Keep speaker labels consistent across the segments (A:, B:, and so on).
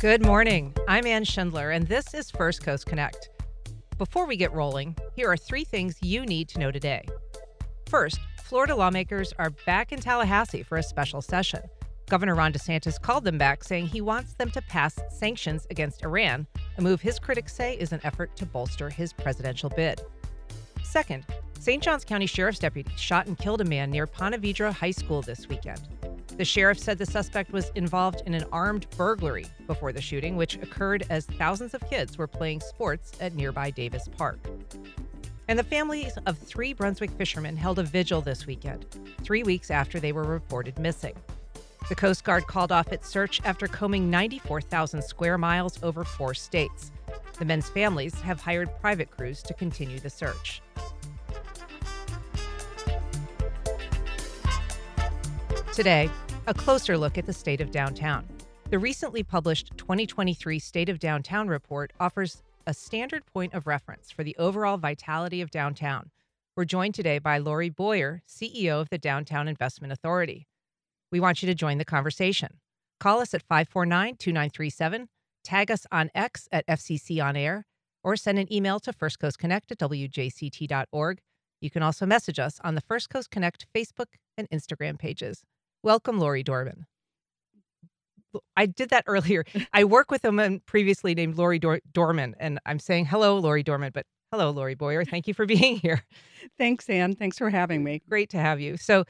A: Good morning. I'm Anne Schindler, and this is First Coast Connect. Before we get rolling, here are three things you need to know today. First, Florida lawmakers are back in Tallahassee for a special session. Governor Ron DeSantis called them back, saying he wants them to pass sanctions against Iran, a move his critics say is an effort to bolster his presidential bid. Second, St. Johns County Sheriff's deputies shot and killed a man near Ponte High School this weekend. The sheriff said the suspect was involved in an armed burglary before the shooting, which occurred as thousands of kids were playing sports at nearby Davis Park. And the families of three Brunswick fishermen held a vigil this weekend, three weeks after they were reported missing. The Coast Guard called off its search after combing 94,000 square miles over four states. The men's families have hired private crews to continue the search. Today, a closer look at the state of downtown. The recently published 2023 State of Downtown report offers a standard point of reference for the overall vitality of downtown. We're joined today by Lori Boyer, CEO of the Downtown Investment Authority. We want you to join the conversation. Call us at 549 2937, tag us on X at FCC On Air, or send an email to First Coast Connect at WJCT.org. You can also message us on the First Coast Connect Facebook and Instagram pages. Welcome, Lori Dorman. I did that earlier. I work with a woman previously named Lori Dor- Dorman, and I'm saying hello, Lori Dorman, but hello, Lori Boyer. Thank you for being here.
B: Thanks, Anne. Thanks for having me.
A: Great to have you. So,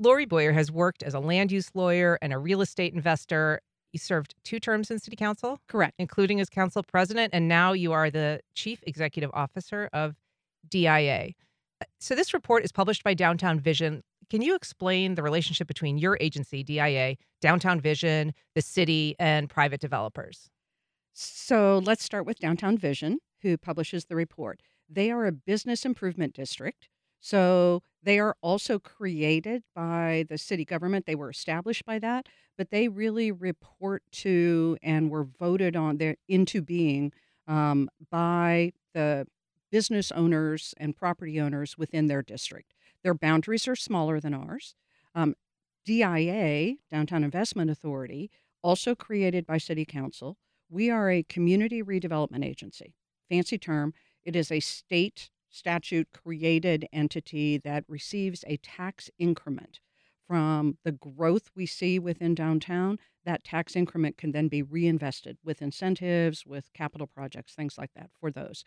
A: Lori Boyer has worked as a land use lawyer and a real estate investor. You served two terms in city council,
B: correct,
A: including as council president, and now you are the chief executive officer of DIA. Uh, so, this report is published by Downtown Vision can you explain the relationship between your agency, DIA, Downtown Vision, the city, and private developers?
B: So let's start with Downtown Vision, who publishes the report. They are a business improvement district. So they are also created by the city government. They were established by that, but they really report to and were voted on into being um, by the business owners and property owners within their district. Their boundaries are smaller than ours. Um, DIA, Downtown Investment Authority, also created by City Council. We are a community redevelopment agency. Fancy term. It is a state statute created entity that receives a tax increment from the growth we see within downtown. That tax increment can then be reinvested with incentives, with capital projects, things like that for those.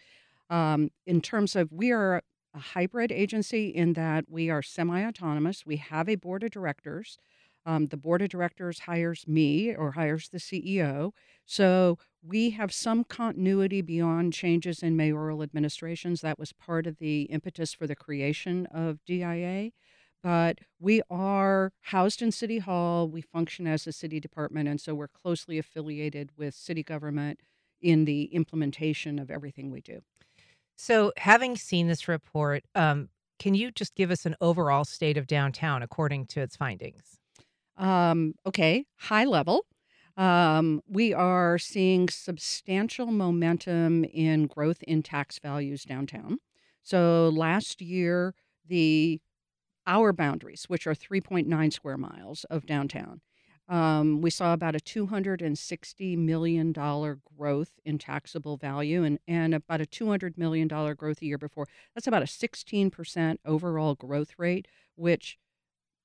B: Um, in terms of, we are a hybrid agency in that we are semi autonomous. We have a board of directors. Um, the board of directors hires me or hires the CEO. So we have some continuity beyond changes in mayoral administrations. That was part of the impetus for the creation of DIA. But we are housed in City Hall. We function as a city department. And so we're closely affiliated with city government in the implementation of everything we do.
A: So, having seen this report, um, can you just give us an overall state of downtown according to its findings?
B: Um, okay, high level. Um, we are seeing substantial momentum in growth in tax values downtown. So last year, the our boundaries, which are 3.9 square miles of downtown, um, we saw about a $260 million growth in taxable value and, and about a $200 million growth a year before. That's about a 16% overall growth rate, which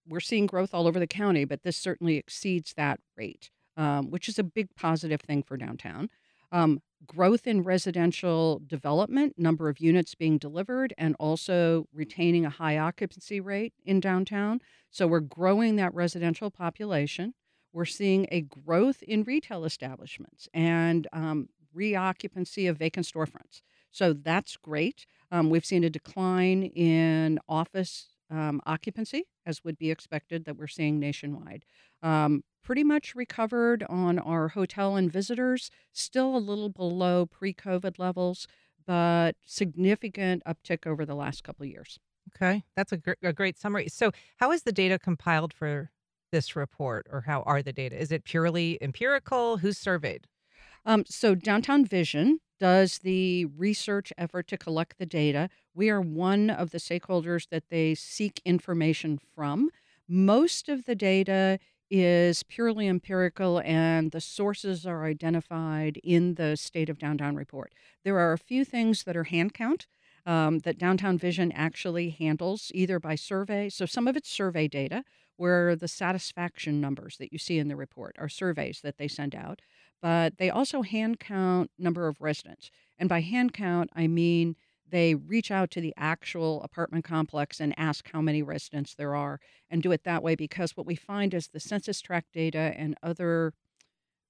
B: we're seeing growth all over the county, but this certainly exceeds that rate, um, which is a big positive thing for downtown. Um, growth in residential development, number of units being delivered, and also retaining a high occupancy rate in downtown. So we're growing that residential population. We're seeing a growth in retail establishments and um, reoccupancy of vacant storefronts. So that's great. Um, we've seen a decline in office um, occupancy, as would be expected, that we're seeing nationwide. Um, pretty much recovered on our hotel and visitors, still a little below pre COVID levels, but significant uptick over the last couple of years.
A: Okay, that's a, gr- a great summary. So, how is the data compiled for this report or how are the data? Is it purely empirical? Who's surveyed?
B: Um, so, Downtown Vision does the research effort to collect the data. We are one of the stakeholders that they seek information from. Most of the data is purely empirical, and the sources are identified in the State of Downtown report. There are a few things that are hand count um, that Downtown Vision actually handles, either by survey. So some of it's survey data, where the satisfaction numbers that you see in the report are surveys that they send out. But they also hand count number of residents. And by hand count, I mean they reach out to the actual apartment complex and ask how many residents there are and do it that way because what we find is the census tract data and other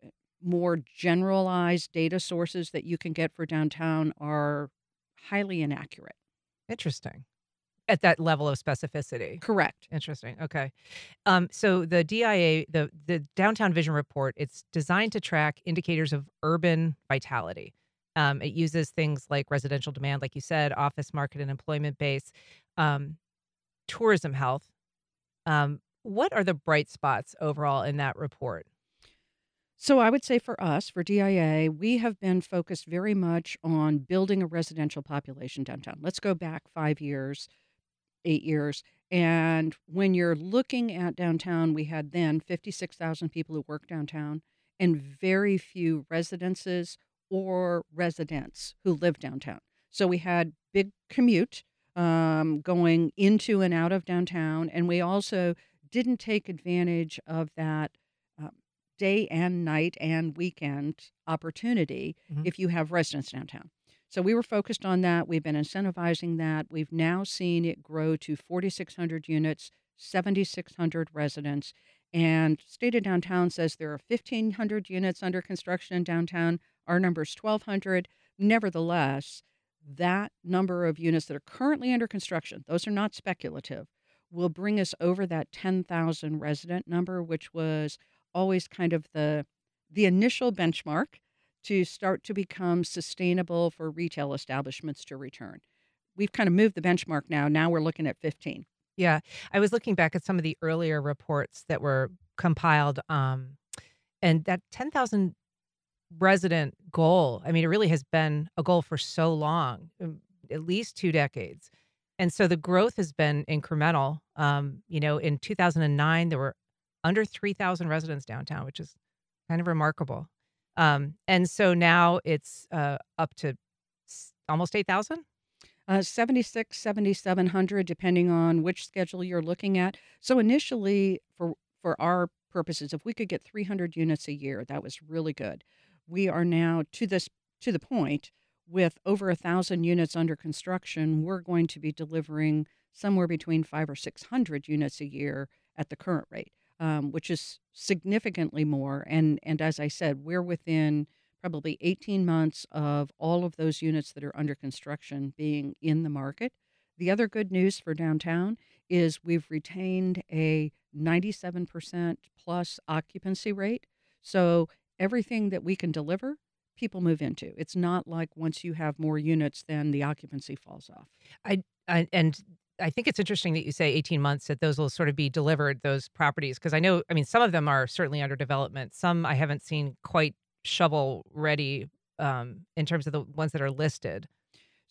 B: eh, more generalized data sources that you can get for downtown are highly inaccurate.
A: Interesting. At that level of specificity.
B: Correct.
A: Interesting. Okay. Um, so the DIA, the the Downtown Vision Report, it's designed to track indicators of urban vitality. Um, it uses things like residential demand, like you said, office market and employment base, um, tourism health. Um, what are the bright spots overall in that report?
B: So I would say for us, for DIA, we have been focused very much on building a residential population downtown. Let's go back five years, eight years. And when you're looking at downtown, we had then 56,000 people who work downtown and very few residences or residents who live downtown. So we had big commute um, going into and out of downtown, and we also didn't take advantage of that uh, day and night and weekend opportunity
A: Mhm.
B: if you have residents downtown. So we were focused on that. We've been incentivizing that. We've now seen it grow to 4,600 units, 7,600 residents. And State of Downtown says there are 1,500 units under construction in downtown. Our number is 1,200. Nevertheless, that number of units that are currently under construction, those are not speculative, will bring us over that 10,000 resident number, which was always kind of the the initial benchmark to start to become sustainable for retail establishments to return. We've kind of moved the benchmark now. Now we're looking at 15.
A: Yeah, I was looking back at some of the earlier reports that were compiled, um, and that 10,000 resident goal, I mean, it really has been a goal for so long, um, at least two decades. And so the growth has been incremental. Um, you know, in 2009, there were under 3,000 residents downtown, which is kind of remarkable. Um, and so now it's uh, up to almost 8,000.
B: Uh, 76, 7,700, depending on which schedule you're looking at. So initially, for for our purposes, if we could get 300 units a year, that was really good. We are now to this to the point with over a thousand units under construction. We're going to be delivering somewhere between five or 600 units a year at the current rate, um, which is significantly more. And and as I said, we're within probably 18 months of all of those units that are under construction being in the market. The other good news for downtown is we've retained a 97% plus occupancy rate. So everything that we can deliver, people move into. It's not like once you have more units, then the occupancy falls off.
A: I, I and I think it's interesting that you say 18 months that those will sort of be delivered those properties because I know I mean some of them are certainly under development. Some I haven't seen quite shovel ready um, in terms of the ones that are listed.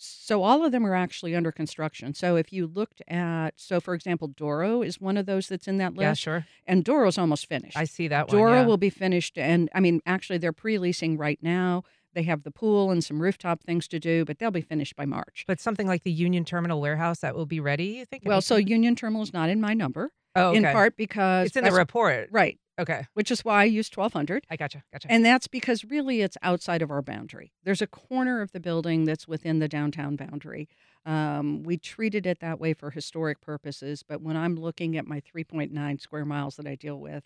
B: So all of them are actually under construction. So if you looked at, so for example, Doro is one of those that's in that list.
A: Yeah, sure.
B: and Doro's almost finished.
A: I see that one.
B: Doro
A: yeah.
B: will be finished, and I mean, actually, they're pre-leasing right now. They have the pool and some rooftop things to do, but they'll be finished by March.
A: but something like the Union Terminal warehouse that will be ready, you think?
B: Well, so Union Terminal is not in my number,
A: oh, okay.
B: in part because
A: it's in the report.
B: right,
A: Okay.
B: which is why I used 1200.
A: I gotcha. Gotcha.
B: And that's because really it's outside of our boundary. There's a corner of the building that's within the downtown boundary. Um, we treated it that way for historic purposes, but when I'm looking at my 3.9 square miles that I deal with,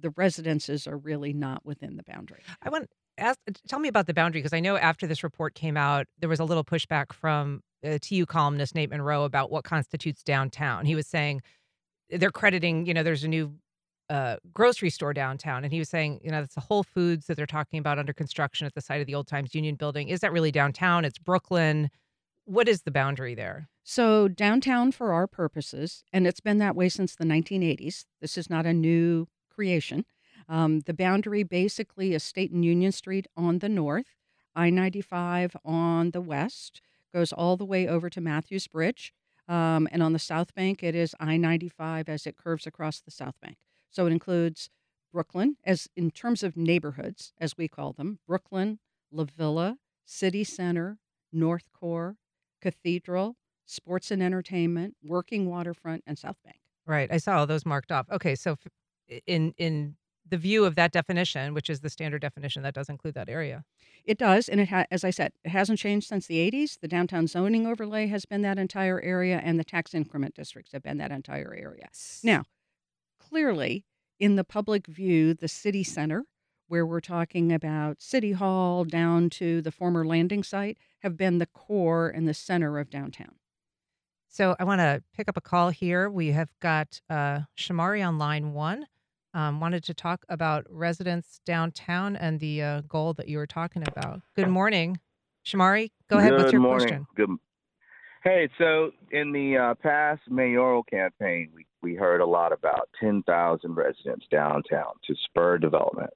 B: the residences are really not within the boundary.
A: I want ask tell me about the boundary because I know after this report came out, there was a little pushback from uh, TU columnist Nate Monroe about what constitutes downtown. He was saying they're crediting, you know, there's a new uh, grocery store downtown, and he was saying, you know, that's the Whole Foods that they're talking about under construction at the site of the Old Times Union Building. Is that really downtown? It's Brooklyn. What is the boundary there?
B: So, downtown for our purposes, and it's been that way since the 1980s, this is not a new creation. Um, the boundary basically is State and Union Street on the north, I 95 on the west, goes all the way over to Matthews Bridge. Um, and on the south bank, it is I 95 as it curves across the south bank. So it includes Brooklyn, as in terms of neighborhoods, as we call them, Brooklyn, La Villa, City Center, North Core, Cathedral, Sports and Entertainment, Working Waterfront, and South Bank.
A: Right. I saw all those marked off. Okay, so in in the view of that definition, which is the standard definition, that does include that area.
B: It does, and it ha- as I said, it hasn't changed since the 80s. The downtown zoning overlay has been that entire area, and the tax increment districts have been that entire area. Now, clearly, in the public view, the city center, where we're talking about City Hall down to the former landing site, have been the core and the center of downtown.
A: So I want to pick up a call here. We have got uh, Shamari on line one. Um, wanted to talk about residents downtown and the uh, goal that you were talking about. Good morning, Shamari. Go ahead
C: Good
A: with your
C: morning.
A: question.
C: Good. Hey, so in the uh, past mayoral campaign, we, we heard a lot about 10,000 residents downtown to spur development.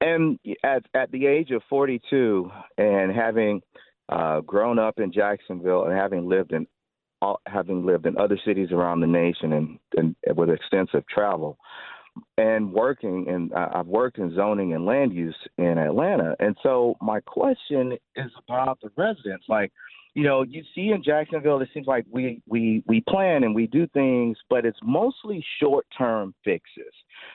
C: And at, at the age of 42 and having uh, grown up in Jacksonville and having lived in all, having lived in other cities around the nation and, and with extensive travel, and working and I've worked in zoning and land use in Atlanta. And so my question is about the residents. Like, you know, you see in Jacksonville, it seems like we we we plan and we do things, but it's mostly short-term fixes.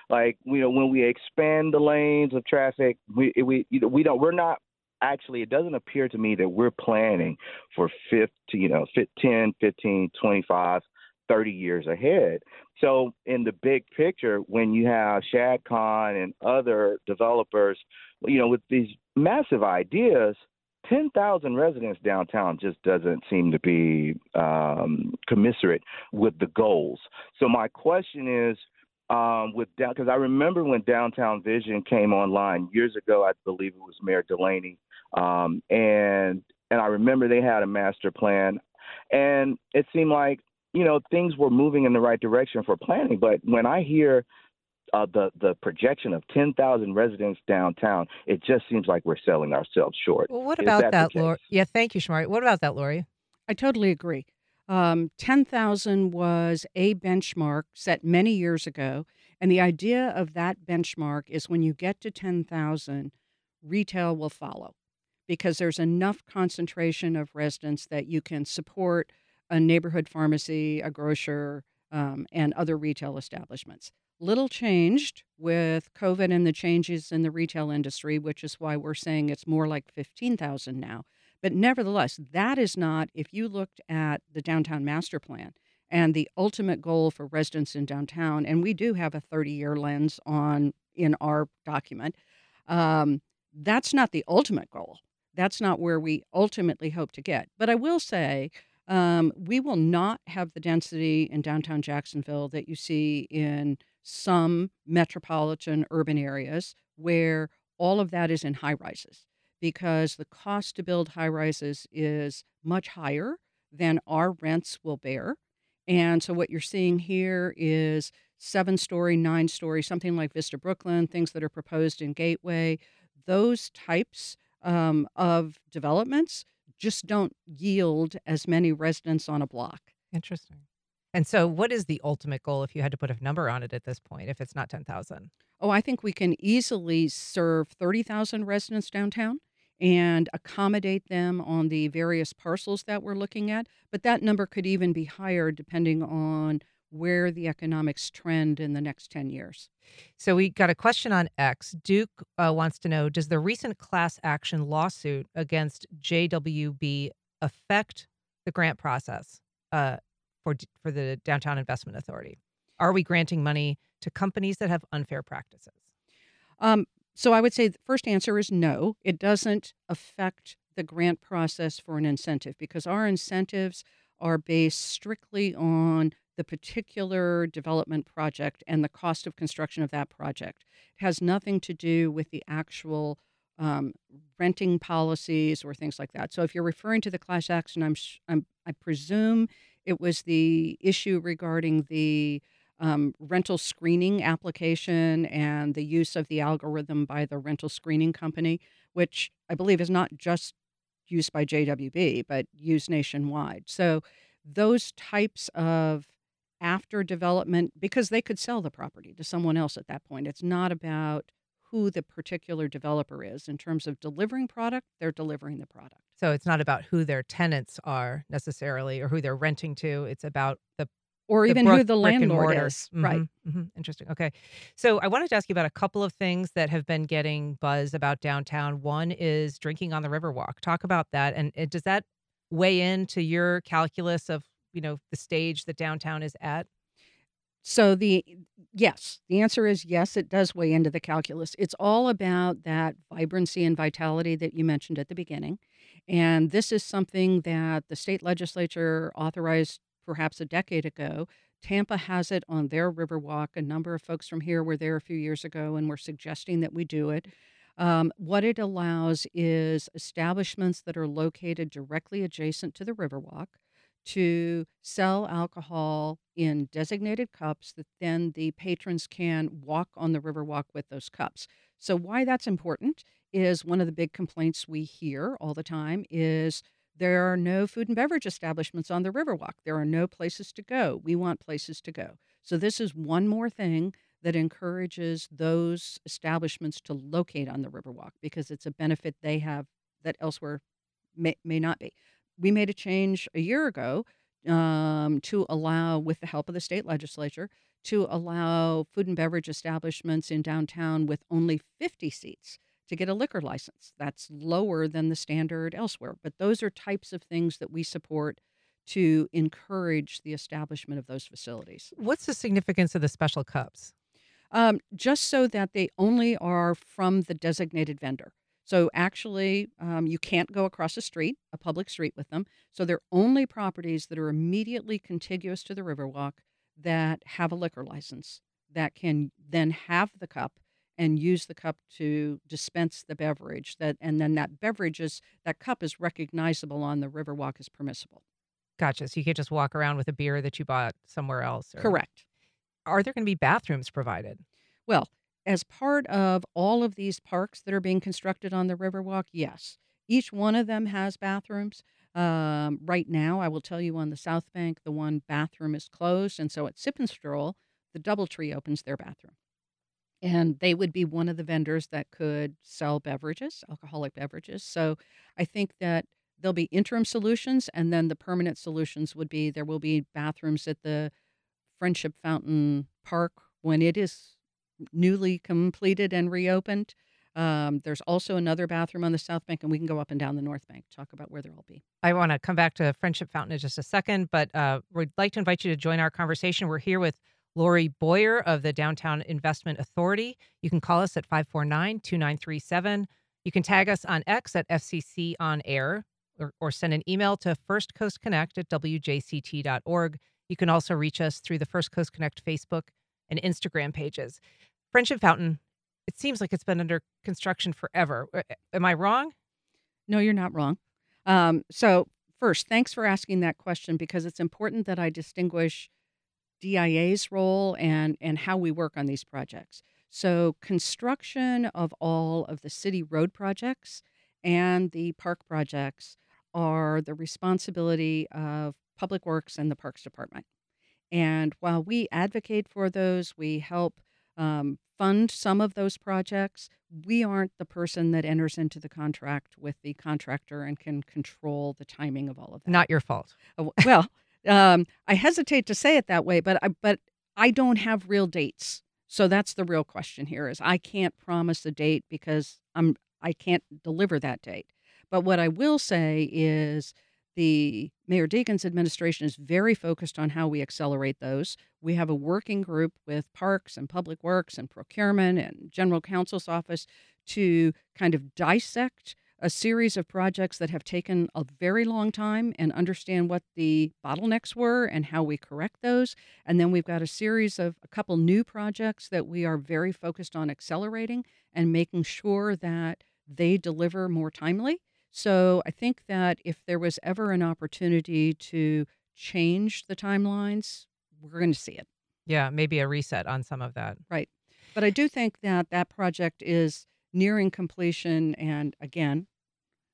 C: Like, you know, when we expand the lanes of traffic, we we you know, we don't we're not actually it doesn't appear to me that we're planning for 50, you know, 10, 15, 25 30 years ahead. So, in the big picture, when you have Shad Khan and other developers, you know, with these massive ideas, 10,000 residents downtown just doesn't seem to be um, commiserate with the goals. So, my question is, um, with down because I remember when Downtown Vision came online years ago. I believe it was Mayor Delaney, um, and and I remember they had a master plan, and it seemed like you know things were moving in the right direction for planning. But when I hear uh, the the projection of 10,000 residents downtown, it just seems like we're selling ourselves short.
A: Well, what
C: Is
A: about
C: that
A: that, Lori? Yeah, thank you, Shamari. What about that, Lori?
B: I totally agree. Um, 10,000 was a benchmark set many years ago. And the idea of that benchmark is when you get to 10,000, retail will follow because there's enough concentration of residents that you can support a neighborhood pharmacy, a grocer, um, and other retail establishments. Little changed with COVID and the changes in the retail industry, which is why we're saying it's more like 15,000 now. But nevertheless, that is not, if you looked at the downtown master plan and the ultimate goal for residents in downtown, and we do have a 30 year lens on in our document, um, that's not the ultimate goal. That's not where we ultimately hope to get. But I will say, um, we will not have the density in downtown Jacksonville that you see in some metropolitan urban areas where all of that is in high rises because the cost to build high rises is much higher than our rents will bear. And so what you're seeing here is seven story, nine story, something like Vista Brooklyn, things that are proposed in Gateway. Those types um, of developments just don't yield as many residents on a block.
A: Interesting. And so, what is the ultimate goal if you had to put a number on it at this point, if it's not 10,000?
B: Oh, I think we can easily serve 30,000 residents downtown and accommodate them on the various parcels that we're looking at. But that number could even be higher depending on where the economics trend in the next 10 years.
A: So, we got a question on X. Duke uh, wants to know Does the recent class action lawsuit against JWB affect the grant process uh, for, for the Downtown Investment Authority? Are we granting money to companies that have unfair practices?
B: Um, so I would say the first answer is no. It doesn't affect the grant process for an incentive because our incentives are based strictly on the particular development project and the cost of construction of that project. It has nothing to do with the actual um, renting policies or things like that. So if you're referring to the class action, I'm, I'm I presume it was the issue regarding the um, rental screening application and the use of the algorithm by the rental screening company, which I believe is not just used by JWB, but used nationwide. So those types of after development because they could sell the property to someone else at that point. It's not about who the particular developer is in terms of delivering product, they're delivering the product.
A: So it's not about who their tenants are necessarily or who they're renting to. It's about the
B: or
A: the
B: even
A: brick-
B: who the landlord is. Right.
A: Mhm, mhm. Interesting. Okay. So I wanted to ask you about a couple of things that have been getting buzz about downtown. One is drinking on the Riverwalk. Talk about that. And it, does that weigh into your calculus of, you know, the stage that downtown is at?
B: So the yes, the answer is yes, it does weigh into the calculus. It's all about that vibrancy and vitality that you mentioned at the beginning. And this is something that the state legislature authorized perhaps a decade ago. Tampa has it on their Riverwalk. A number of folks from here were there a few years ago and were suggesting that we do it. Um, what it allows is establishments that are located directly adjacent to the Riverwalk to sell alcohol in designated cups that then the patrons can walk on the Riverwalk with those cups. So why that's important is one of the big complaints we hear all the time is there are no food and beverage establishments on the Riverwalk. There are no places to go. We want places to go. So this is one more thing that encourages those establishments to locate on the Riverwalk because it's a benefit they have that elsewhere may, may not be we made a change a year ago um, to allow, with the help of the state legislature, to allow food and beverage establishments in downtown with only 50 seats to get a liquor license. That's lower than the standard elsewhere. But those are types of things that we support to encourage the establishment of those facilities.
A: What's the significance of the special cups?
B: Um, just so that they only are from the designated vendor. So actually, um, you can't go across a street, a public street, with them. So they're only properties that are immediately contiguous to the Riverwalk that have a liquor license that can then have the cup and use the cup to dispense the beverage that and then that beverage is that cup is recognizable on the riverwalk as permissible
A: Gotcha. So you can't just walk around with a beer that you bought somewhere else. or-
B: correct
A: Are there going to be bathrooms provided?
B: Well, as part of all of these parks that are being constructed on the Riverwalk, yes. Each one of them has bathrooms. Um, right now, I will tell you on the South Bank, the one bathroom is closed. And so at Sip and Stroll, the Doubletree opens their bathroom. And they would be one of the vendors that could sell beverages, alcoholic beverages. So I think that there'll be interim solutions. And then the permanent solutions would be there will be bathrooms at the Friendship Fountain Park when it is newly completed and reopened. Um, there's also another bathroom on the South Bank, and we can go up and down the North Bank, talk about where they'll all be.
A: I want to come back to Friendship Fountain in just a second, but uh, we'd like to invite you to join our conversation. We're here with Lori Boyer of the Downtown Investment Authority. You can call us at 549 2937. You can tag us on X at FCC On Air or, or send an email to First Coast Connect at WJCT.org. You can also reach us through the First Coast Connect Facebook and Instagram pages. Friendship Fountain, it seems like it's been under construction forever. Am I wrong?
B: No, you're not wrong. Um, so, first, thanks for asking that question because it's important that I distinguish DIA's role and, and how we work on these projects. So, construction of all of the city road projects and the park projects are the responsibility of Public Works and the Parks Department. And while we advocate for those, we help um, fund some of those projects. We aren't the person that enters into the contract with the contractor and can control the timing of all of that.
A: Not your fault.
B: Uh, well, um, I hesitate to say it that way, but I, but I don't have real dates. So that's the real question here is I can't promise a date because I'm I can't deliver that date. But what I will say is the Mayor Deegan's administration is very focused on how we accelerate those. We have a working group with Parks and Public Works and Procurement and General Counsel's office to kind of dissect a series of projects that have taken a very long time and understand what the bottlenecks were and how we correct those. And then we've got a series of a couple new projects that we are very focused on accelerating and making sure that they deliver more timely. So I think that if there was ever an opportunity to change the timelines, we're going to see it.
A: Yeah, maybe a reset on some of that.
B: Right. But I do think that that project is nearing completion. And again,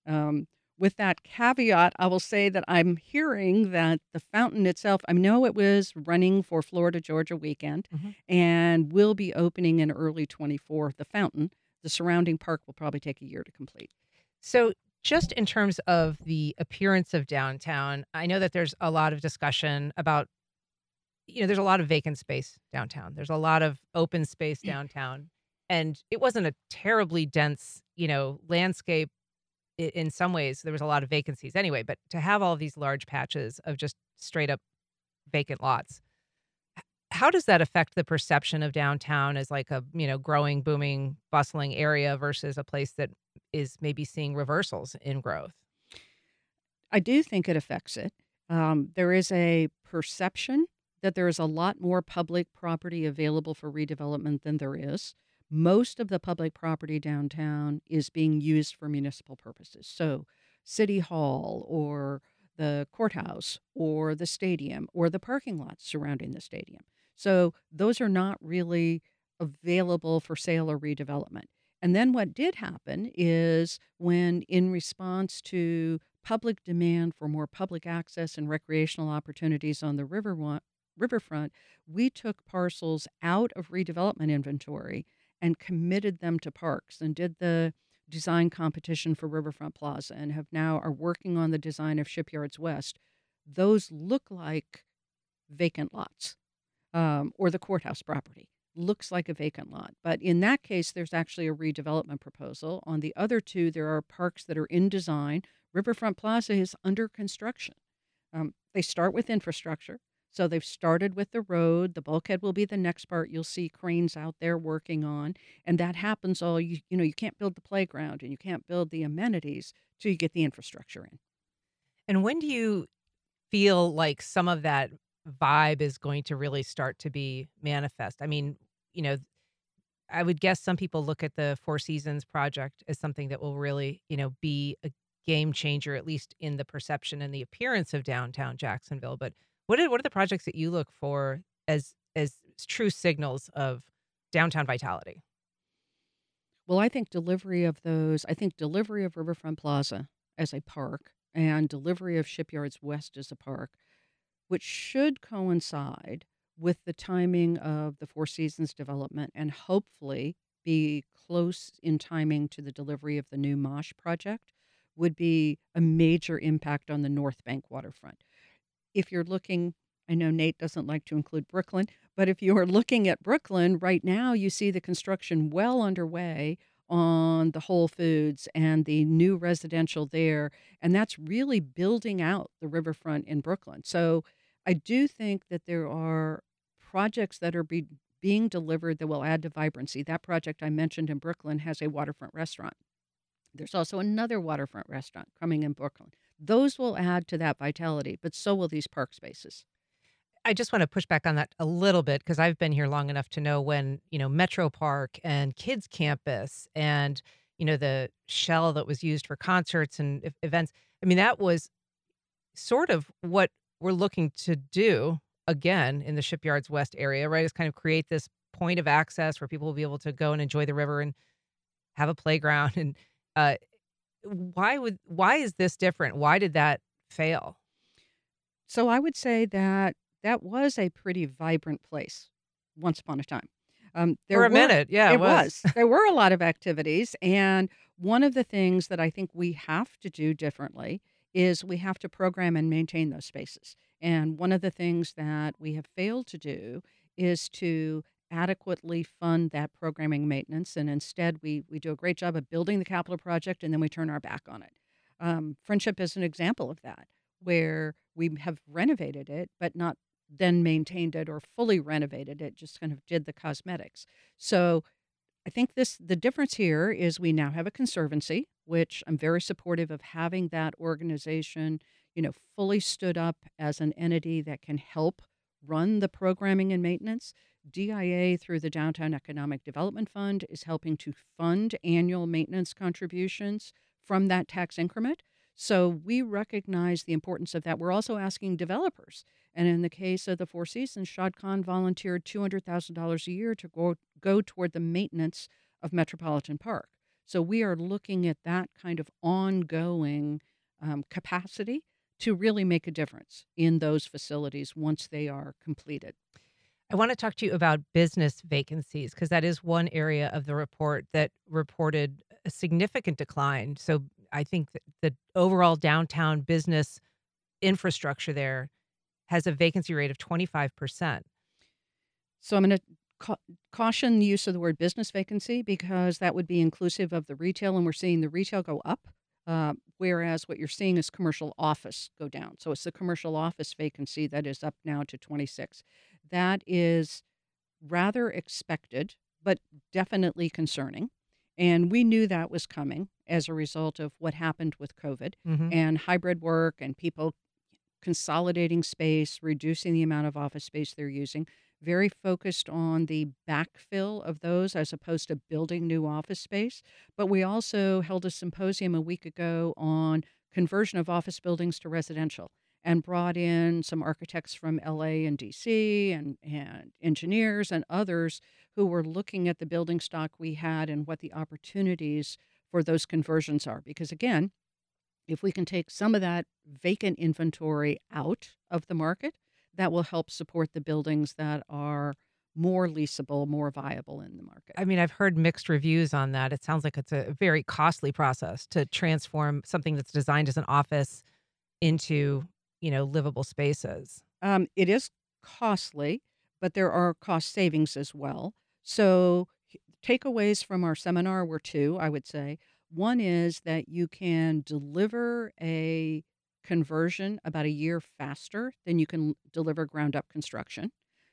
B: um, with that caveat, I will say that I'm hearing that the fountain itself, I know it was running for Florida Georgia weekend
A: Mhm.
B: and will be opening in early 24. The fountain, the surrounding park will probably take a year to complete.
A: So, just in terms of the appearance of downtown, I know that there's a lot of discussion about, you know, there's a lot of vacant space downtown. There's a lot of open space mm. downtown. And it wasn't a terribly dense, you know, landscape in some ways. There was a lot of vacancies anyway, but to have all these large patches of just straight up vacant lots, how does that affect the perception of downtown as like a, you know, growing, booming, bustling area versus a place that is maybe seeing reversals in growth.
B: I do think it affects it. Um, there is a perception that there is a lot more public property available for redevelopment than there is. Most of the public property downtown is being used for municipal purposes. So, City Hall or the courthouse or the stadium or the parking lots surrounding the stadium. So, those are not really available for sale or redevelopment. And then what did happen is when, in response to public demand for more public access and recreational opportunities on the river riverfront, we took parcels out of redevelopment inventory and committed them to parks and did the design competition for Riverfront Plaza and have now are working on the design of Shipyards West. Those look like vacant lots um, or the courthouse property looks like a vacant lot. But in that case, there's actually a redevelopment proposal. On the other two, there are parks that are in design. Riverfront Plaza is under construction. Um, they start with infrastructure. So they've started with the road. The bulkhead will be the next part you'll see cranes out there working on. And that happens all you you know, you can't build the playground and you can't build the amenities till you get the infrastructure in.
A: And when do you feel like some of that vibe is going to really start to be manifest? I mean, you know, I would guess some people look at the Four Seasons project as something that will really, you know, be a game changer, at least in the perception and the appearance of downtown Jacksonville. But what are what are the projects that you look for as as true signals of downtown vitality?
B: Well, I think delivery of those, I think delivery of Riverfront Plaza as a park and delivery of Shipyards West as a park, which should coincide with the timing of the Four Seasons development and hopefully be close in timing to the delivery of the new Mosh project, would be a major impact on the North Bank waterfront. If you're looking, I know Nate doesn't like to include Brooklyn, but if you are looking at Brooklyn right now, you see the construction well underway on the Whole Foods and the new residential there. And that's really building out the riverfront in Brooklyn. So I do think that there are projects that are be, being delivered that will add to vibrancy. That project I mentioned in Brooklyn has a waterfront restaurant. There's also another waterfront restaurant coming in Brooklyn. Those will add to that vitality, but so will these park spaces.
A: I just want to push back on that a little bit because I've been here long enough to know when, you know, Metro Park and Kids Campus and, you know, the shell that was used for concerts and events. I mean, that was sort of what we're looking to do again in the Shipyards West area, right? Is kind of create this point of access where people will be able to go and enjoy the river and have a playground. And uh, why would why is this different? Why did that fail?
B: So I would say that that was a pretty vibrant place once upon a time. Um, there
A: For a
B: were-
A: minute, yeah,
B: it was. there were a lot of activities, and one of the things that I think we have to do differently is we have to program and maintain those spaces. And one of the things that we have failed to do is to adequately fund that programming maintenance, and instead we we do a great job of building the capital project, and then we turn our back on it. Um, Friendship is an example of that, where we have renovated it, but not then maintained it or fully renovated it, just kind of did the cosmetics. So I think this the difference here is we now have a conservancy, which I'm very supportive of having that organization, you know, fully stood up as an entity that can help run the programming and maintenance. DIA through the Downtown Economic Development Fund is helping to fund annual maintenance contributions from that tax increment. So we recognize the importance of that. We're also asking developers. And in the case of the Four Seasons, Shad Khan volunteered $200,000 a year to go, go toward the maintenance of Metropolitan Park. So we are looking at that kind of ongoing um, capacity to really make a difference in those facilities once they are completed.
A: I want to talk to you about business vacancies because that is one area of the report that reported a significant decline. So I think the overall downtown business infrastructure there has a vacancy rate of 25%.
B: So I'm going to ca- caution the use of the word business vacancy because that would be inclusive of the retail, and we're seeing the retail go up. Uh, whereas what you're seeing is commercial office go down. So it's the commercial office vacancy that is up now to 26. That is rather expected, but definitely concerning. And we knew that was coming as a result of what happened with COVID
A: Mhm.
B: and hybrid work and people consolidating space, reducing the amount of office space they're using. Very focused on the backfill of those as opposed to building new office space. But we also held a symposium a week ago on conversion of office buildings to residential and brought in some architects from LA and DC and, and engineers and others who were looking at the building stock we had and what the opportunities for those conversions are. Because again, if we can take some of that vacant inventory out of the market, that will help support the buildings that are more leasable, more viable in the market.
A: I mean, I've heard mixed reviews on that. It sounds like it's a very costly process to transform something that's designed as an office into, you know, livable spaces.
B: Um, it is costly, but there are cost savings as well. So, takeaways from our seminar were two, I would say. One is that you can deliver a conversion about a year faster than you can deliver ground up construction.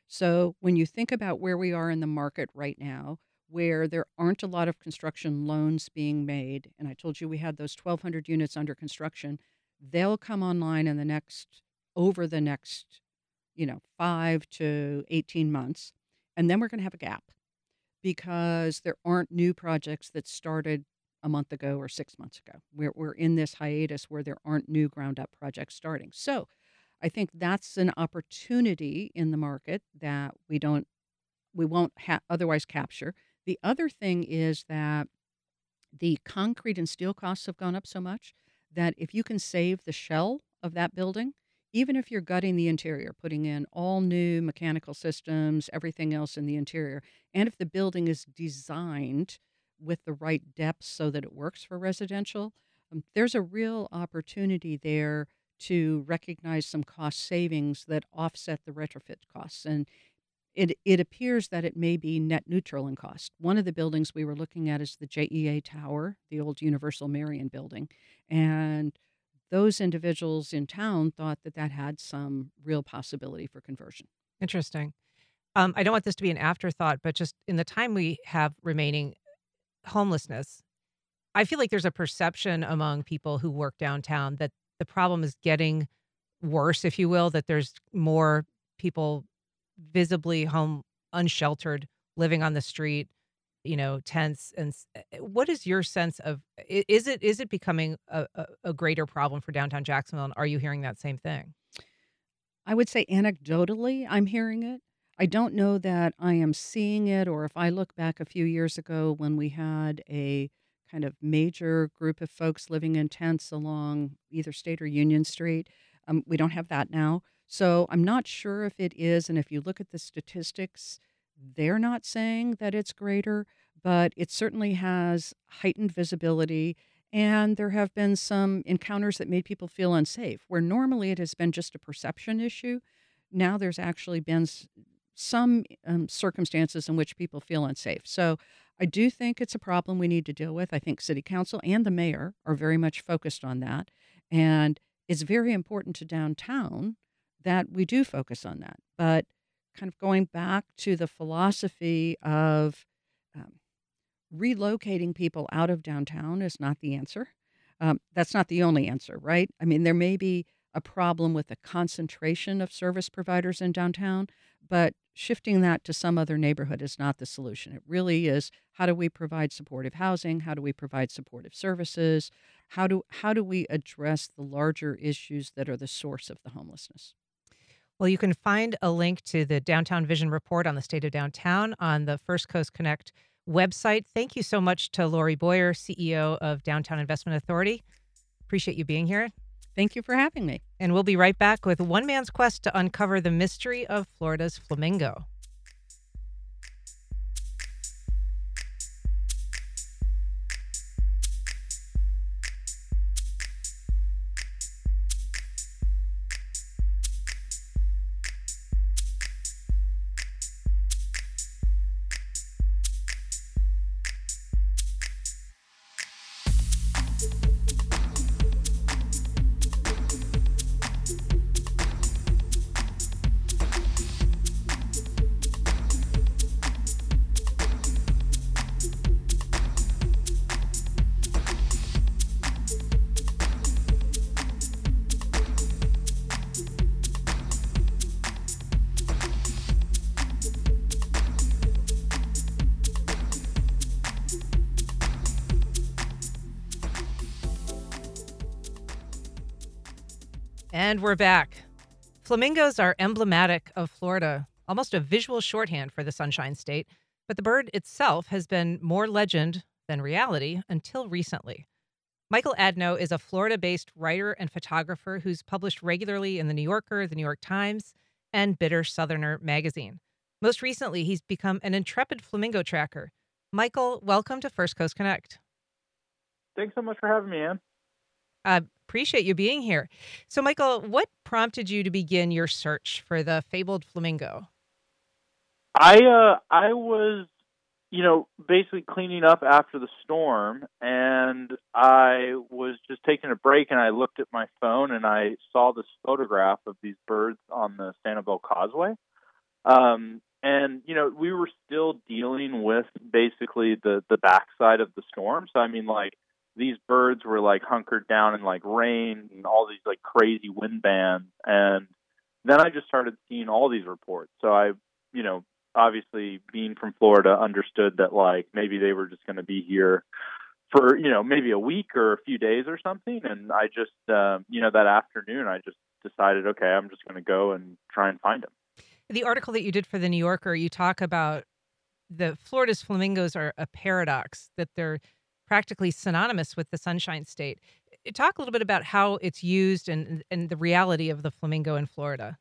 B: So, when you think about where we are in the market right now, where there aren't a lot of construction loans being made, and I told you we had those 1,200 units under construction, they'll come online in the next, over the next, you know, five to 18 months. And then we're going to have a gap because there aren't new projects that started a month ago or six months ago. We're, we're in this hiatus where there aren't new ground up projects starting. So I think that's an opportunity in the market that we don't, we won't ha- otherwise capture. The other thing is that the concrete and steel costs have gone up so much that if you can save the shell of that building, even if you're gutting the interior, putting in all new mechanical systems, everything else in the interior, and if the building is designed with the right depth so that it works for residential, um, there's a real opportunity there to recognize some cost savings that offset the retrofit costs. And it, it appears that it may be net neutral in cost. One of the buildings we were looking at is the JEA Tower, the old Universal Marion building. And those individuals in town thought that that had some real possibility for conversion.
A: Interesting. Um, I don't want this to be an afterthought, but just in the time we have remaining, homelessness. I feel like there's a perception among people who work downtown that the problem is getting worse, if you will, that there's more people visibly home unsheltered living on the street you know tents and uh, what is your sense of is it is it becoming a, a greater problem for downtown jacksonville and are you hearing that same thing
B: I would say anecdotally, I'm hearing it. I don't know that I am seeing it, or if I look back a few years ago when we had a kind of major group of folks living in tents along either State or Union Street, um, we don't have that now. So I'm not sure if it is. And if you look at the statistics, they're not saying that it's greater, but it certainly has heightened visibility. And there have been some encounters that made people feel unsafe, where normally it has been just a perception issue. Now there's actually been some um, circumstances in which people feel unsafe. So I do think it's a problem we need to deal with. I think City Council and the mayor are very much focused on that. And it's very important to downtown that we do focus on that. But kind of going back to the philosophy of um, relocating people out of downtown is not the answer. Um, that's not the only answer, right? I mean, there may be a problem with the concentration of service providers in downtown, but shifting that to some other neighborhood is not the solution. It really is how do we provide supportive housing? How do we provide supportive services? How do how do we address the larger issues that are the source of the homelessness?
A: well you can find a link to the downtown vision report on the state of downtown on the first coast connect website thank you so much to lori boyer ceo of downtown investment authority Appreciate you being here.
B: Thank you for having me.
A: And we'll be right back with one man's quest to uncover the mystery of Florida's flamingo. We're back. Flamingos are emblematic of Florida, almost a visual shorthand for the Sunshine State, but the bird itself has been more legend than reality until recently. Michael Adno is a Florida based writer and photographer who's published regularly in The New Yorker, The New York Times, and Bitter Southerner magazine. Most recently, he's become an intrepid flamingo tracker. Michael, welcome to First Coast Connect.
D: Thanks so much for having me, Anne.
A: I appreciate you being here. So, Michael, what prompted you to begin your search for the fabled flamingo?
D: I uh, I was, you know, basically cleaning up after the storm, and I was just taking a break, and I looked at my phone, and I saw this photograph of these birds on the Sanibel Causeway. Um, and you know, we were still dealing with basically the the backside of the storm. So I mean, like these birds were like hunkered down in like rain and all these like crazy wind bands and then I just started seeing all these reports. So I, you know, obviously being from Florida understood that like maybe they were just going to be here for, you know, maybe a week or a few days or something and I just um, you know, that afternoon I just decided okay, I'm just going to go and try and find them.
A: The article that you did for the New Yorker, you talk about the Florida's flamingos are a paradox that they're practically synonymous with the Sunshine State. Talk a little bit about how it's used and and the reality of the flamingo in Florida.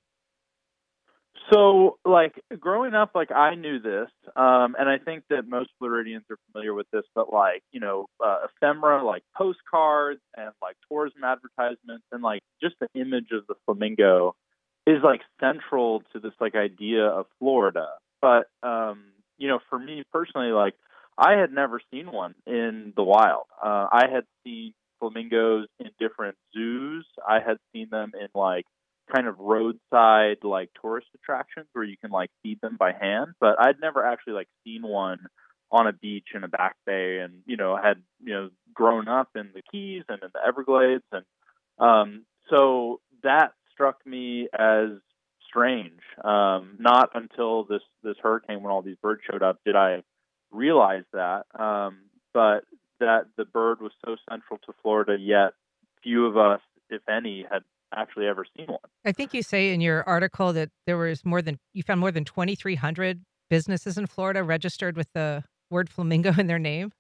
D: So, like growing up, like I knew this, um, and I think that most Floridians are familiar with this. But like you know, uh, ephemera, like postcards and like tourism advertisements, and like just the image of the flamingo is like central to this like idea of Florida. But um, you know, for me personally, like I had never seen one in the wild. Uh, I had seen flamingos in different zoos. I had seen them in like kind of roadside like tourist attractions where you can like feed them by hand, but I'd never actually like seen one on a beach in a back bay and you know had you know grown up in the Keys and in the Everglades and um so that struck me as strange. Um not until this this hurricane when all these birds showed up did I realized that, um, but that the bird was so central to Florida, yet few of us, if any, had actually ever seen one.
A: I think you say in your article that there was more than you found more than 2,300 businesses in Florida registered with the word flamingo in their name.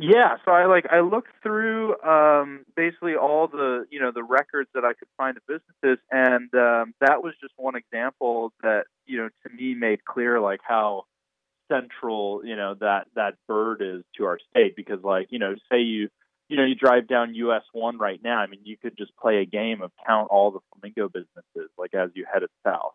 D: Yeah, so I like I looked through um, basically all the you know the records that I could find of businesses, and um, that was just one example that you know to me made clear like how central you know that that bird is to our state because like you know say you you know you drive down US 1 right now I mean you could just play a game of count all the flamingo businesses like as you headed south.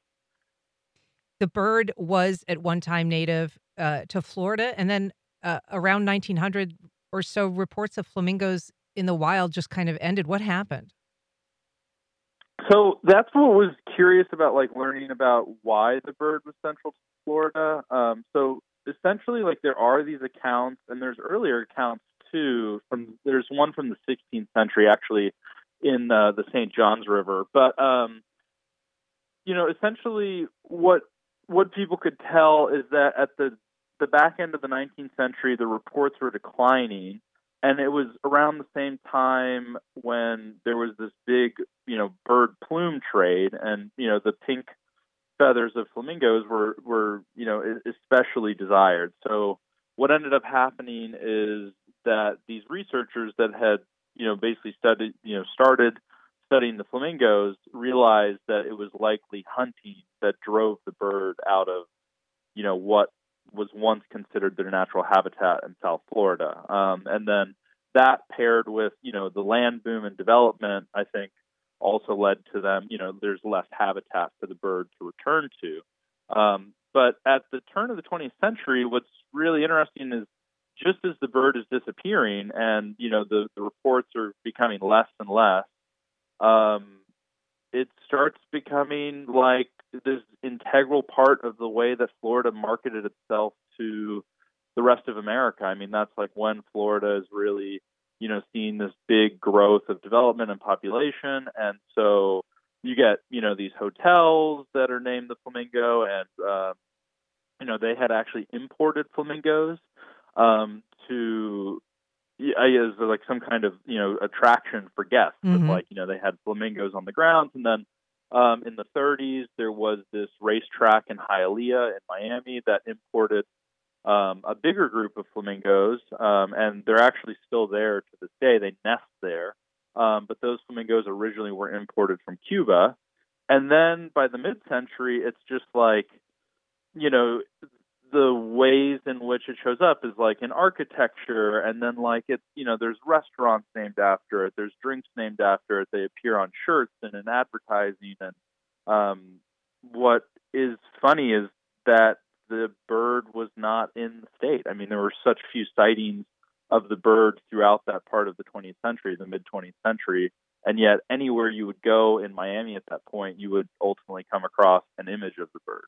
A: The bird was at one time native uh, to Florida and then uh, around 1900 or so reports of flamingos in the wild just kind of ended. What happened?
D: So that's what was curious about like learning about why the bird was central to Florida. Um, so essentially, like there are these accounts, and there's earlier accounts too. From there's one from the 16th century, actually, in uh, the St. Johns River. But um, you know, essentially, what what people could tell is that at the the back end of the 19th century, the reports were declining, and it was around the same time when there was this big, you know, bird plume trade, and you know, the pink feathers of flamingos were were you know especially desired. So what ended up happening is that these researchers that had you know, basically studied, you know, started studying the flamingos, realized that it was likely hunting that drove the bird out of, you know, what was once considered their natural habitat in South Florida. Um, and then that paired with, you know, the land boom and development, I think also led to them, you know, there's less habitat for the bird to return to. Um, but at the turn of the 20th century, what's really interesting is just as the bird is disappearing and, you know, the, the reports are becoming less and less, um, it starts becoming like this integral part of the way that Florida marketed itself to the rest of America. I mean, that's like when Florida is really, you know, seeing this big growth of development and population. And so you get, you know, these hotels that are named the Flamingo, and, uh, you know, they had actually imported flamingos um, to i as like some kind of you know attraction for guests. Mm-hmm. Like you know they had flamingos on the grounds, and then um, in the 30s there was this racetrack in Hialeah in Miami that imported um, a bigger group of flamingos, um, and they're actually still there to this day. They nest there, um, but those flamingos originally were imported from Cuba, and then by the mid-century, it's just like you know the ways in which it shows up is like in architecture. And then like it's you know there's restaurants named after it. There's drinks named after it. They appear on shirts and in advertising. And um what is funny is that the bird was not in the state i mean there were such few sightings of the bird throughout that part of the 20th century the mid 20th century and yet anywhere you would go in miami at that point you would ultimately come across an image of the bird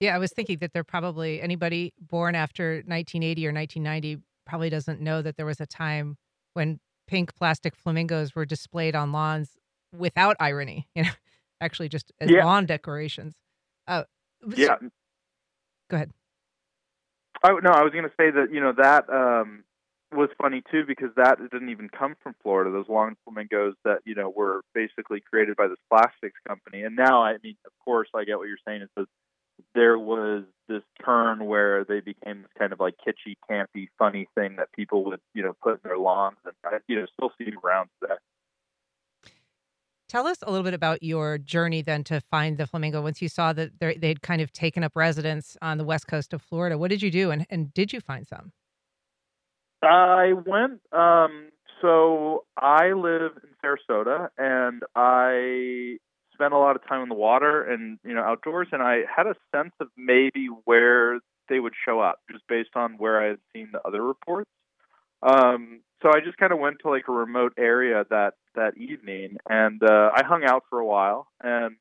A: yeah, I was thinking that there probably anybody born after 1980 or 1990 probably doesn't know that there was a time when pink plastic flamingos were displayed on lawns without irony, you know, actually just as yeah. lawn decorations. Uh,
D: yeah.
A: Go ahead.
D: I, no, I was going to say that you know that um, was funny too because that didn't even come from Florida. Those long flamingos that you know were basically created by this plastics company, and now I mean, of course, I get what you're saying. Is that there was this turn where they became this kind of like kitschy, campy, funny thing that people would, you know, put in their lawns, and I, you know, still see around today.
A: Tell us a little bit about your journey then to find the flamingo. Once you saw that they'd kind of taken up residence on the west coast of Florida, what did you do, and, and did you find some?
D: I went. Um, so I live in Sarasota, and I spent a lot of time in the water and you know outdoors, and I had a sense of maybe where they would show up just based on where I had seen the other reports. Um, so I just kind of went to like a remote area that that evening, and uh, I hung out for a while, and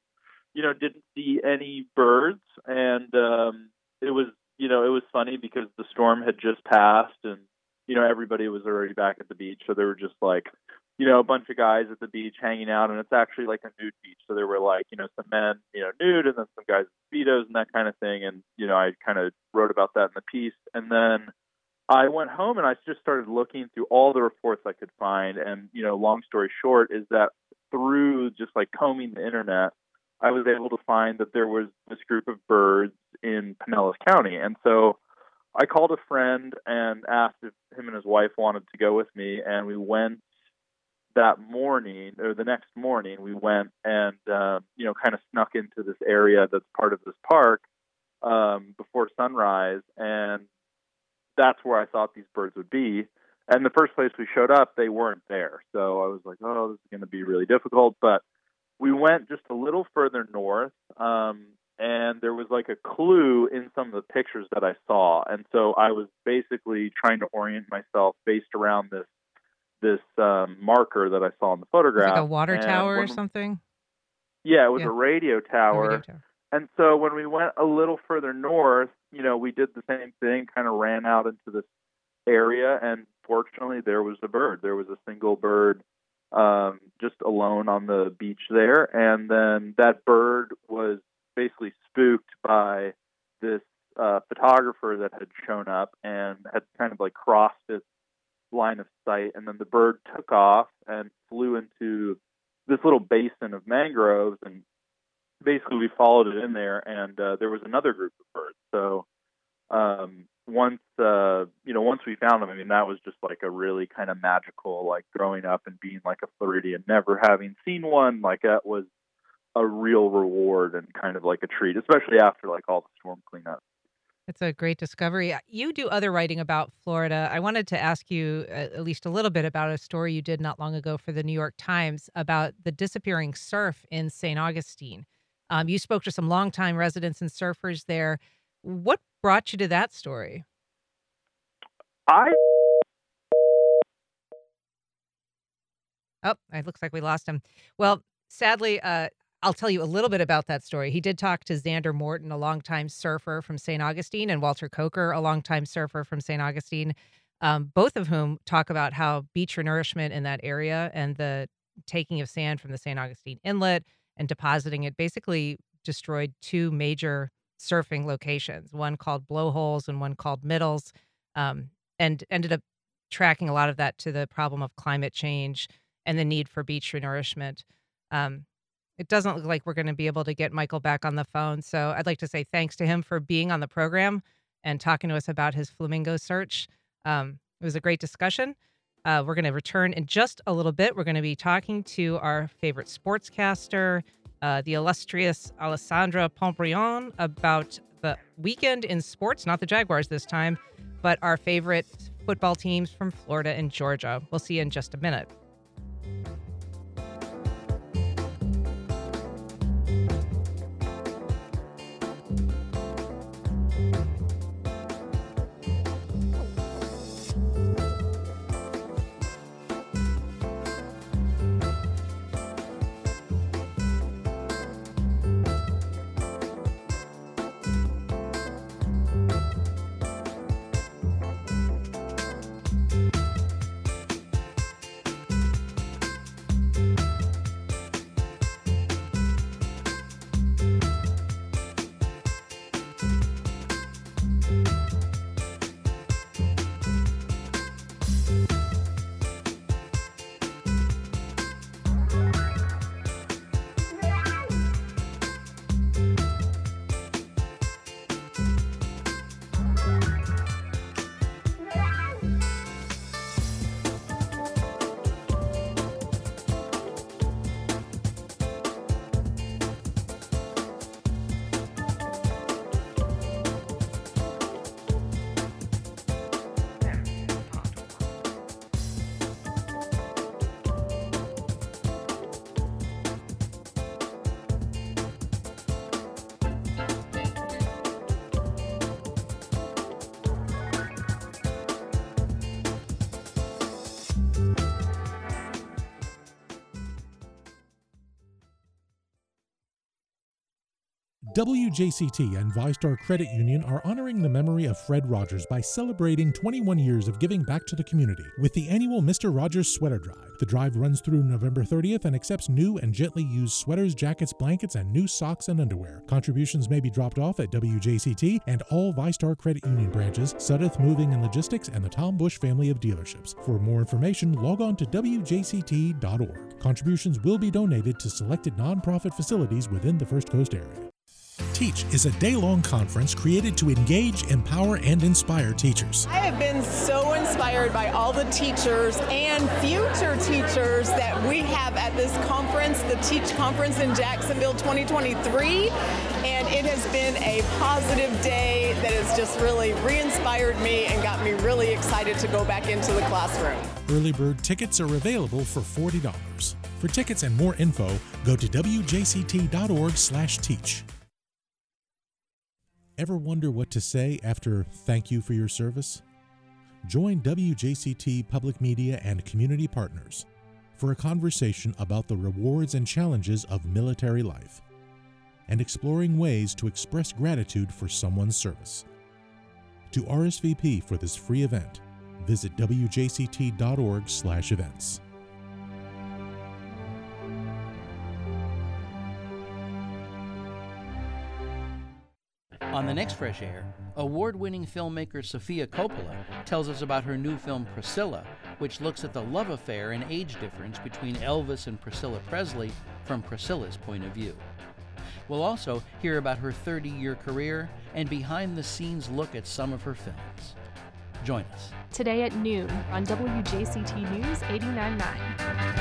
D: you know didn't see any birds, and um, it was you know it was funny because the storm had just passed, and you know everybody was already back at the beach, so there were just like you know, a bunch of guys at the beach hanging out, and it's actually like a nude beach. So there were like, you know, some men, you know, nude, and then some guys with speedos and that kind of thing. And you know, I kind of wrote about that in the piece. And then I went home and I just started looking through all the reports I could find. And you know, long story short is that through just like combing the internet, I was able to find that there was this group of birds in Pinellas County, and so. I called a friend and asked if him and his wife wanted to go with me, and we went that morning or the next morning we went and uh, you know kind of snuck into this area that's part of this park um, before sunrise and that's where I thought these birds would be and the first place we showed up they weren't there so I was like oh this is going to be really difficult but we went just a little further north um, and there was like a clue in some of the pictures that I saw and so I was basically trying to orient myself based around this this um, marker that I saw in the photograph.
A: Like a water tower or something?
D: Yeah, it was yeah. a radio tower. A radio tower. And so when we went a little further north, you know, we did the same thing, kind of ran out into this area, and fortunately, there was a bird. There was a single bird um, just alone on the beach there. And then that bird was basically spooked by this uh, photographer that had shown up and had kind of like crossed its line of sight, and then the bird took off and flew into this little basin of mangroves, and basically we followed it in there, and uh, there was another group of birds. So, um, once uh you know once we found them i mean that was just like a really kind of magical like growing up and being like a floridian never having seen one like that was a real reward and kind of like a treat especially after like all the storm cleanup
A: it's a great discovery. Uh, you do other writing about Florida. I wanted to ask you uh, at least a little bit about a story you did not long ago for the New York Times about the disappearing surf in St. Augustine. Um, you spoke to some longtime residents and surfers there. What brought you to that story?
D: I.
A: Oh, it looks like we lost him. Well, sadly, uh, I'll tell you a little bit about that story. He did talk to Xander Morton, a longtime surfer from St. Augustine, and Walter Coker, a longtime surfer from St. Augustine, um, both of whom talk about how beach renourishment in that area and the taking of sand from the St. Augustine Inlet and depositing it basically destroyed two major surfing locations, one called Blowholes and one called Middles, um, and ended up tracking a lot of that to the problem of climate change and the need for beach renourishment. Um, it doesn't look like we're going to be able to get Michael back on the phone. So I'd like to say thanks to him for being on the program and talking to us about his flamingo search. Um, it was a great discussion. Uh, we're going to return in just a little bit. We're going to be talking to our favorite sportscaster, uh, the illustrious Alessandra Pombrion, about the weekend in sports, not the Jaguars this time, but our favorite football teams from Florida and Georgia. We'll see you in just a minute.
E: WJCT and VyStar Credit Union are honoring the memory of Fred Rogers by celebrating 21 years of giving back to the community with the annual Mr. Rogers Sweater Drive. The drive runs through November 30th and accepts new and gently used sweaters, jackets, blankets, and new socks and underwear. Contributions may be dropped off at WJCT and all VyStar Credit Union branches, Suddath Moving and Logistics, and the Tom Bush family of dealerships. For more information, log on to WJCT.org. Contributions will be donated to selected nonprofit facilities within the First Coast area. Teach is a day long conference created to engage, empower, and inspire teachers.
F: I have been so inspired by all the teachers and future teachers that we have at this conference, the Teach Conference in Jacksonville 2023. And it has been a positive day that has just really re inspired me and got me really excited to go back into the classroom.
E: Early bird tickets are available for $40. For tickets and more info, go to wjct.org/teach. Ever wonder what to say after thank you for your service? Join WJCT Public Media and Community Partners for a conversation about the rewards and challenges of military life and exploring ways to express gratitude for someone's service. To RSVP for this free event, visit wjct.org/events.
G: On the next Fresh Air, award winning filmmaker Sofia Coppola tells us about her new film Priscilla, which looks at the love affair and age difference between Elvis and Priscilla Presley from Priscilla's point of view. We'll also hear about her 30 year career and behind the scenes look at some of her films. Join us.
H: Today at noon on WJCT News 89.9.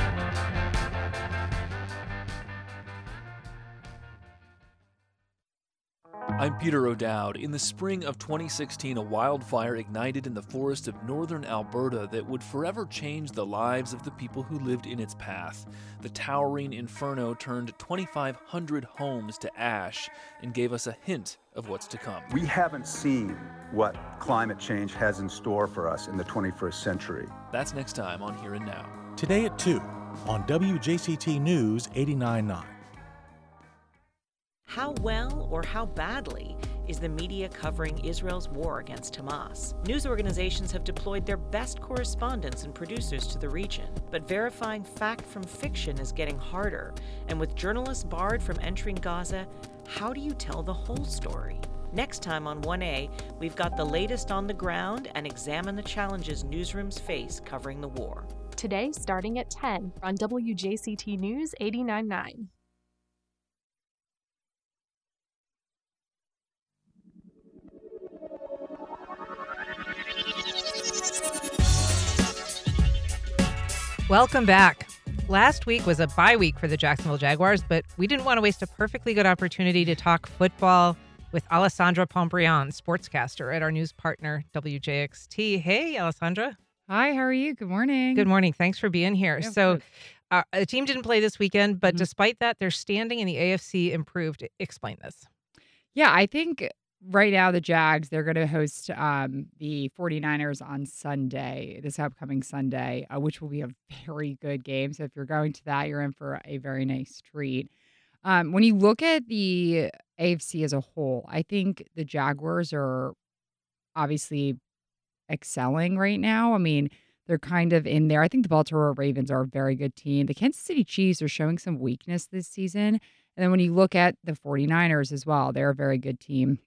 I: I'm Peter O'Dowd. In the spring of 2016, a wildfire ignited in the forest of northern Alberta that would forever change the lives of the people who lived in its path. The towering inferno turned 2,500 homes to ash and gave us a hint of what's to come.
J: We haven't seen what climate change has in store for us in the 21st century.
I: That's next time on Here and Now.
E: Today at 2 on WJCT News 89.9.
K: How well or how badly is the media covering Israel's war against Hamas? News organizations have deployed their best correspondents and producers to the region, but verifying fact from fiction is getting harder. And with journalists barred from entering Gaza, how do you tell the whole story? Next time on 1A, we've got the latest on the ground and examine the challenges newsrooms face covering the war.
H: Today, starting at 10 on WJCT News 89.9.
A: Welcome back. Last week was a bye week for the Jacksonville Jaguars, but we didn't want to waste a perfectly good opportunity to talk football with Alessandra Pombrian, sportscaster at our news partner, WJXT. Hey, Alessandra.
L: Hi, how are you? Good morning.
A: Good morning. Thanks for being here.
L: Yeah,
A: so, uh, the team didn't play this weekend, but
L: Mhm.
A: despite that, their standing in the AFC improved. Explain this.
L: Yeah, I think right now the Jags, they're going to host um, the 49ers on Sunday, this upcoming Sunday, uh, which will be a very good game. So if you're going to that, you're in for a very nice treat. Um, when you look at the AFC as a whole, I think the Jaguars are obviously excelling right now. I mean, they're kind of in there. I think the Baltimore Ravens are a very good team. The Kansas City Chiefs are showing some weakness this season. And then when you look at the 49ers as well, they're a very good team.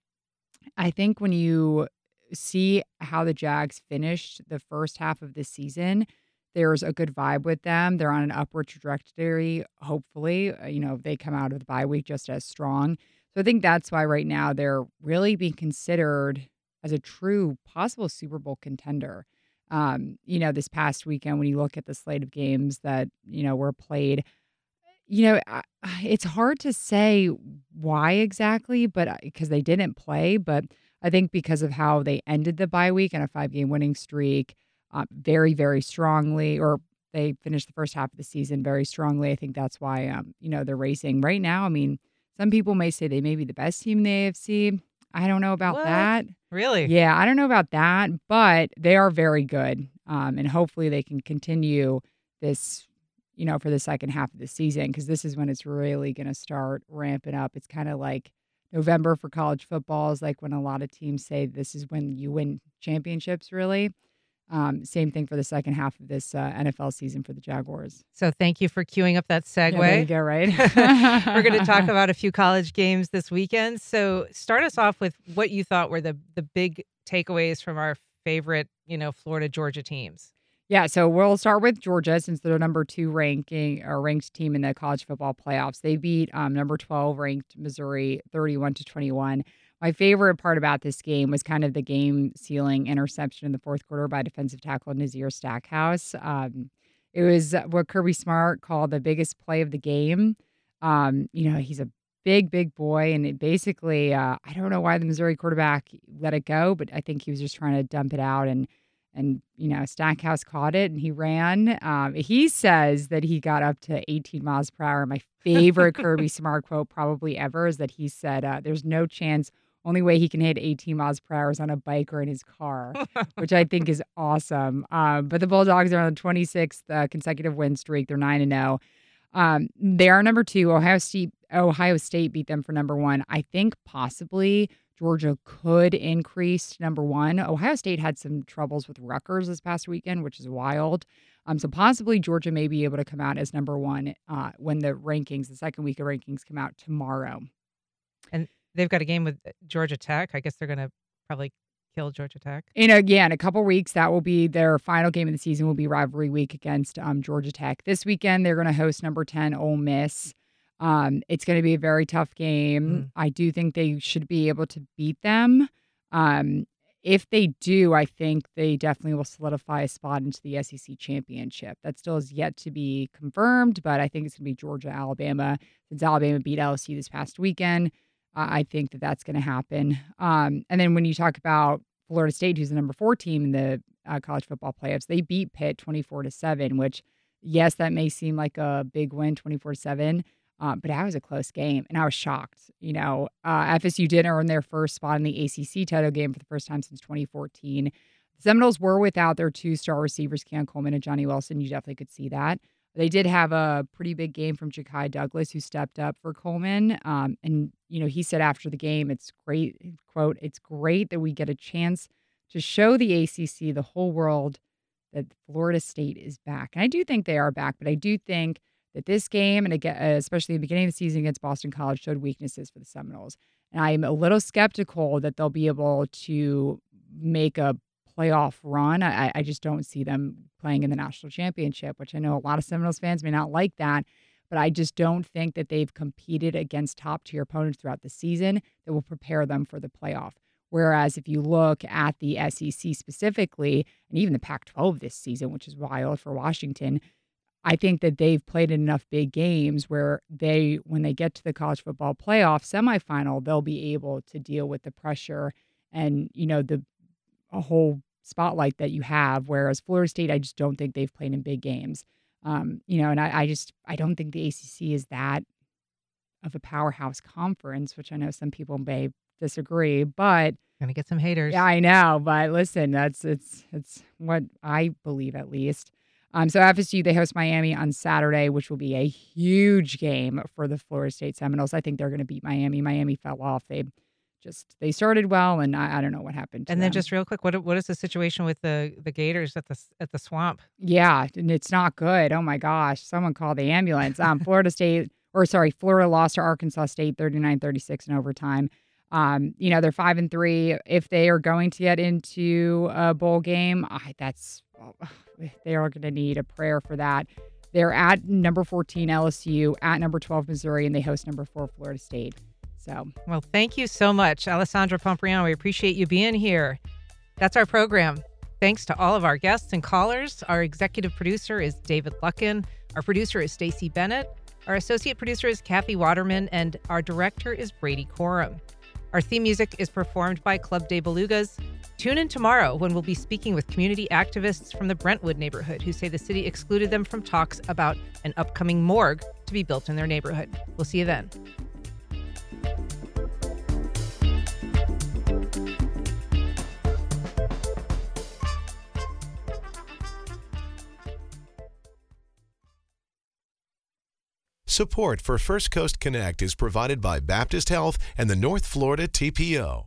L: I think when you see how the Jags finished the first half of the season, there's a good vibe with them. They're on an upward trajectory. Hopefully, Uh, you know, they come out of the bye week just as strong. So I think that's why right now they're really being considered as a true possible Super Bowl contender. Um, you know, this past weekend, when you look at the slate of games that, you know, were played, you know, it's hard to say why exactly, but because they didn't play, but I think because of how they ended the bye week and a five game winning streak uh, very, very strongly, or they finished the first half of the season very strongly. I think that's why, um, you know, they're racing right now. I mean, some people may say they may be the best team in the AFC. I don't know about
A: What?
L: that.
A: Really?
L: Yeah, I don't know about that, but they are very good. Um, and hopefully they can continue this, you know, for the second half of the season because this is when it's really going to start ramping up. It's kind of like November for college football is like when a lot of teams say this is when you win championships, really. Um, same thing for the second half of this uh, NFL season for the Jaguars.
A: So, thank you for queuing up that segue.
L: Yeah, there you go, right?
A: We're going to talk about a few college games this weekend. So, start us off with what you thought were the the big takeaways from our favorite, you know, Florida Georgia teams.
L: Yeah, so we'll start with Georgia since they're number two ranking or ranked team in the college football playoffs. They beat um, number twelve ranked Missouri thirty-one to twenty-one. My favorite part about this game was kind of the game sealing interception in the fourth quarter by defensive tackle Nazir Stackhouse. Um, it was what Kirby Smart called the biggest play of the game. Um, you know, he's a big, big boy, and it basically, uh, I don't know why the Missouri quarterback let it go, but I think he was just trying to dump it out and and you know Stackhouse caught it and he ran. Um, he says that he got up to 18 miles per hour. My favorite Kirby Smart quote probably ever is that he said, uh, "There's no chance. Only way he can hit 18 miles per hour is on a bike or in his car," which I think is awesome. Um, but the Bulldogs are on the 26th uh, consecutive win streak. They're nine and zero. Um, they are number two. Ohio State. Ohio State beat them for number one. I think possibly Georgia could increase to number one. Ohio State had some troubles with Rutgers this past weekend, which is wild. Um, so possibly Georgia may be able to come out as number one uh, when the rankings, the second week of rankings, come out tomorrow.
A: And they've got a game with uh, Georgia Tech. I guess they're going to probably kill Georgia Tech.
L: In again, a couple weeks, that will be their final game of the season. Will be rivalry week against um, Georgia Tech. This weekend, they're going to host number ten Ole Miss. Um, it's going to be a very tough game.
A: Mm.
L: I do think they should be able to beat them. Um, if they do, I think they definitely will solidify a spot into the SEC championship. That still is yet to be confirmed, but I think it's going to be Georgia, Alabama. Since Alabama beat LSU this past weekend, uh, I think that that's going to happen. Um, and then when you talk about Florida State, who's the number four team in the uh, college football playoffs, they beat Pitt 24 to 7, which, yes, that may seem like a big win, 24 to 7. Uh, but that was a close game, and I was shocked. You know, uh, FSU did earn their first spot in the ACC title game for the first time since 2014. The Seminoles were without their two star receivers, Keon Coleman and Johnny Wilson. You definitely could see that. They did have a pretty big game from Ja'Khi Douglas, who stepped up for Coleman. Um, and, you know, he said after the game, it's great, quote, it's great that we get a chance to show the ACC, the whole world, that Florida State is back. And I do think they are back, but I do think that this game, and again, uh, especially the beginning of the season against Boston College, showed weaknesses for the Seminoles. And I'm a little skeptical that they'll be able to make a playoff run. I, I just don't see them playing in the national championship, which I know a lot of Seminoles fans may not like that. But I just don't think that they've competed against top tier opponents throughout the season that will prepare them for the playoff. Whereas if you look at the SEC specifically, and even the Pac 12 this season, which is wild for Washington, I think that they've played enough big games where they, when they get to the college football playoff semifinal, they'll be able to deal with the pressure and, you know, the a whole spotlight that you have. Whereas Florida State, I just don't think they've played in big games. Um, you know, and I, I just I don't think the ACC is that of a powerhouse conference, which I know some people may disagree, but
A: gonna get some haters.
L: Yeah, I know, but listen, that's it's it's what I believe at least. Um, so FSU they host Miami on Saturday, which will be a huge game for the Florida State Seminoles. I think they're going to beat Miami. Miami fell off. They just they started well, and I, I don't know what happened.
A: and then
L: them.
A: just real quick, what what is the situation with the the Gators at the at the swamp?
L: Yeah, and it's not good. Oh my gosh. Someone call the ambulance. Um, Florida State, or sorry, Florida lost to Arkansas State 39 36 in overtime. Um, you know, they're five and three. If they are going to get into a bowl game, I, that's, Oh, eh, they are going to need a prayer for that. They're at number 14 LSU, at number 12 Missouri, and they host number four Florida State. So,
A: Well, thank you so much, Alessandra Pompriano. We appreciate you being here. That's our program. Thanks to all of our guests and callers. Our executive producer is David Luckin. Our producer is Stacy Bennett. Our associate producer is Kathy Waterman, and our director is Brady Corum. Our theme music is performed by Club des Belugas. Tune in tomorrow when we'll be speaking with community activists from the Brentwood neighborhood who say the city excluded them from talks about an upcoming morgue to be built in their neighborhood. We'll see you then.
M: Support for First Coast Connect is provided by Baptist Health and the North Florida TPO.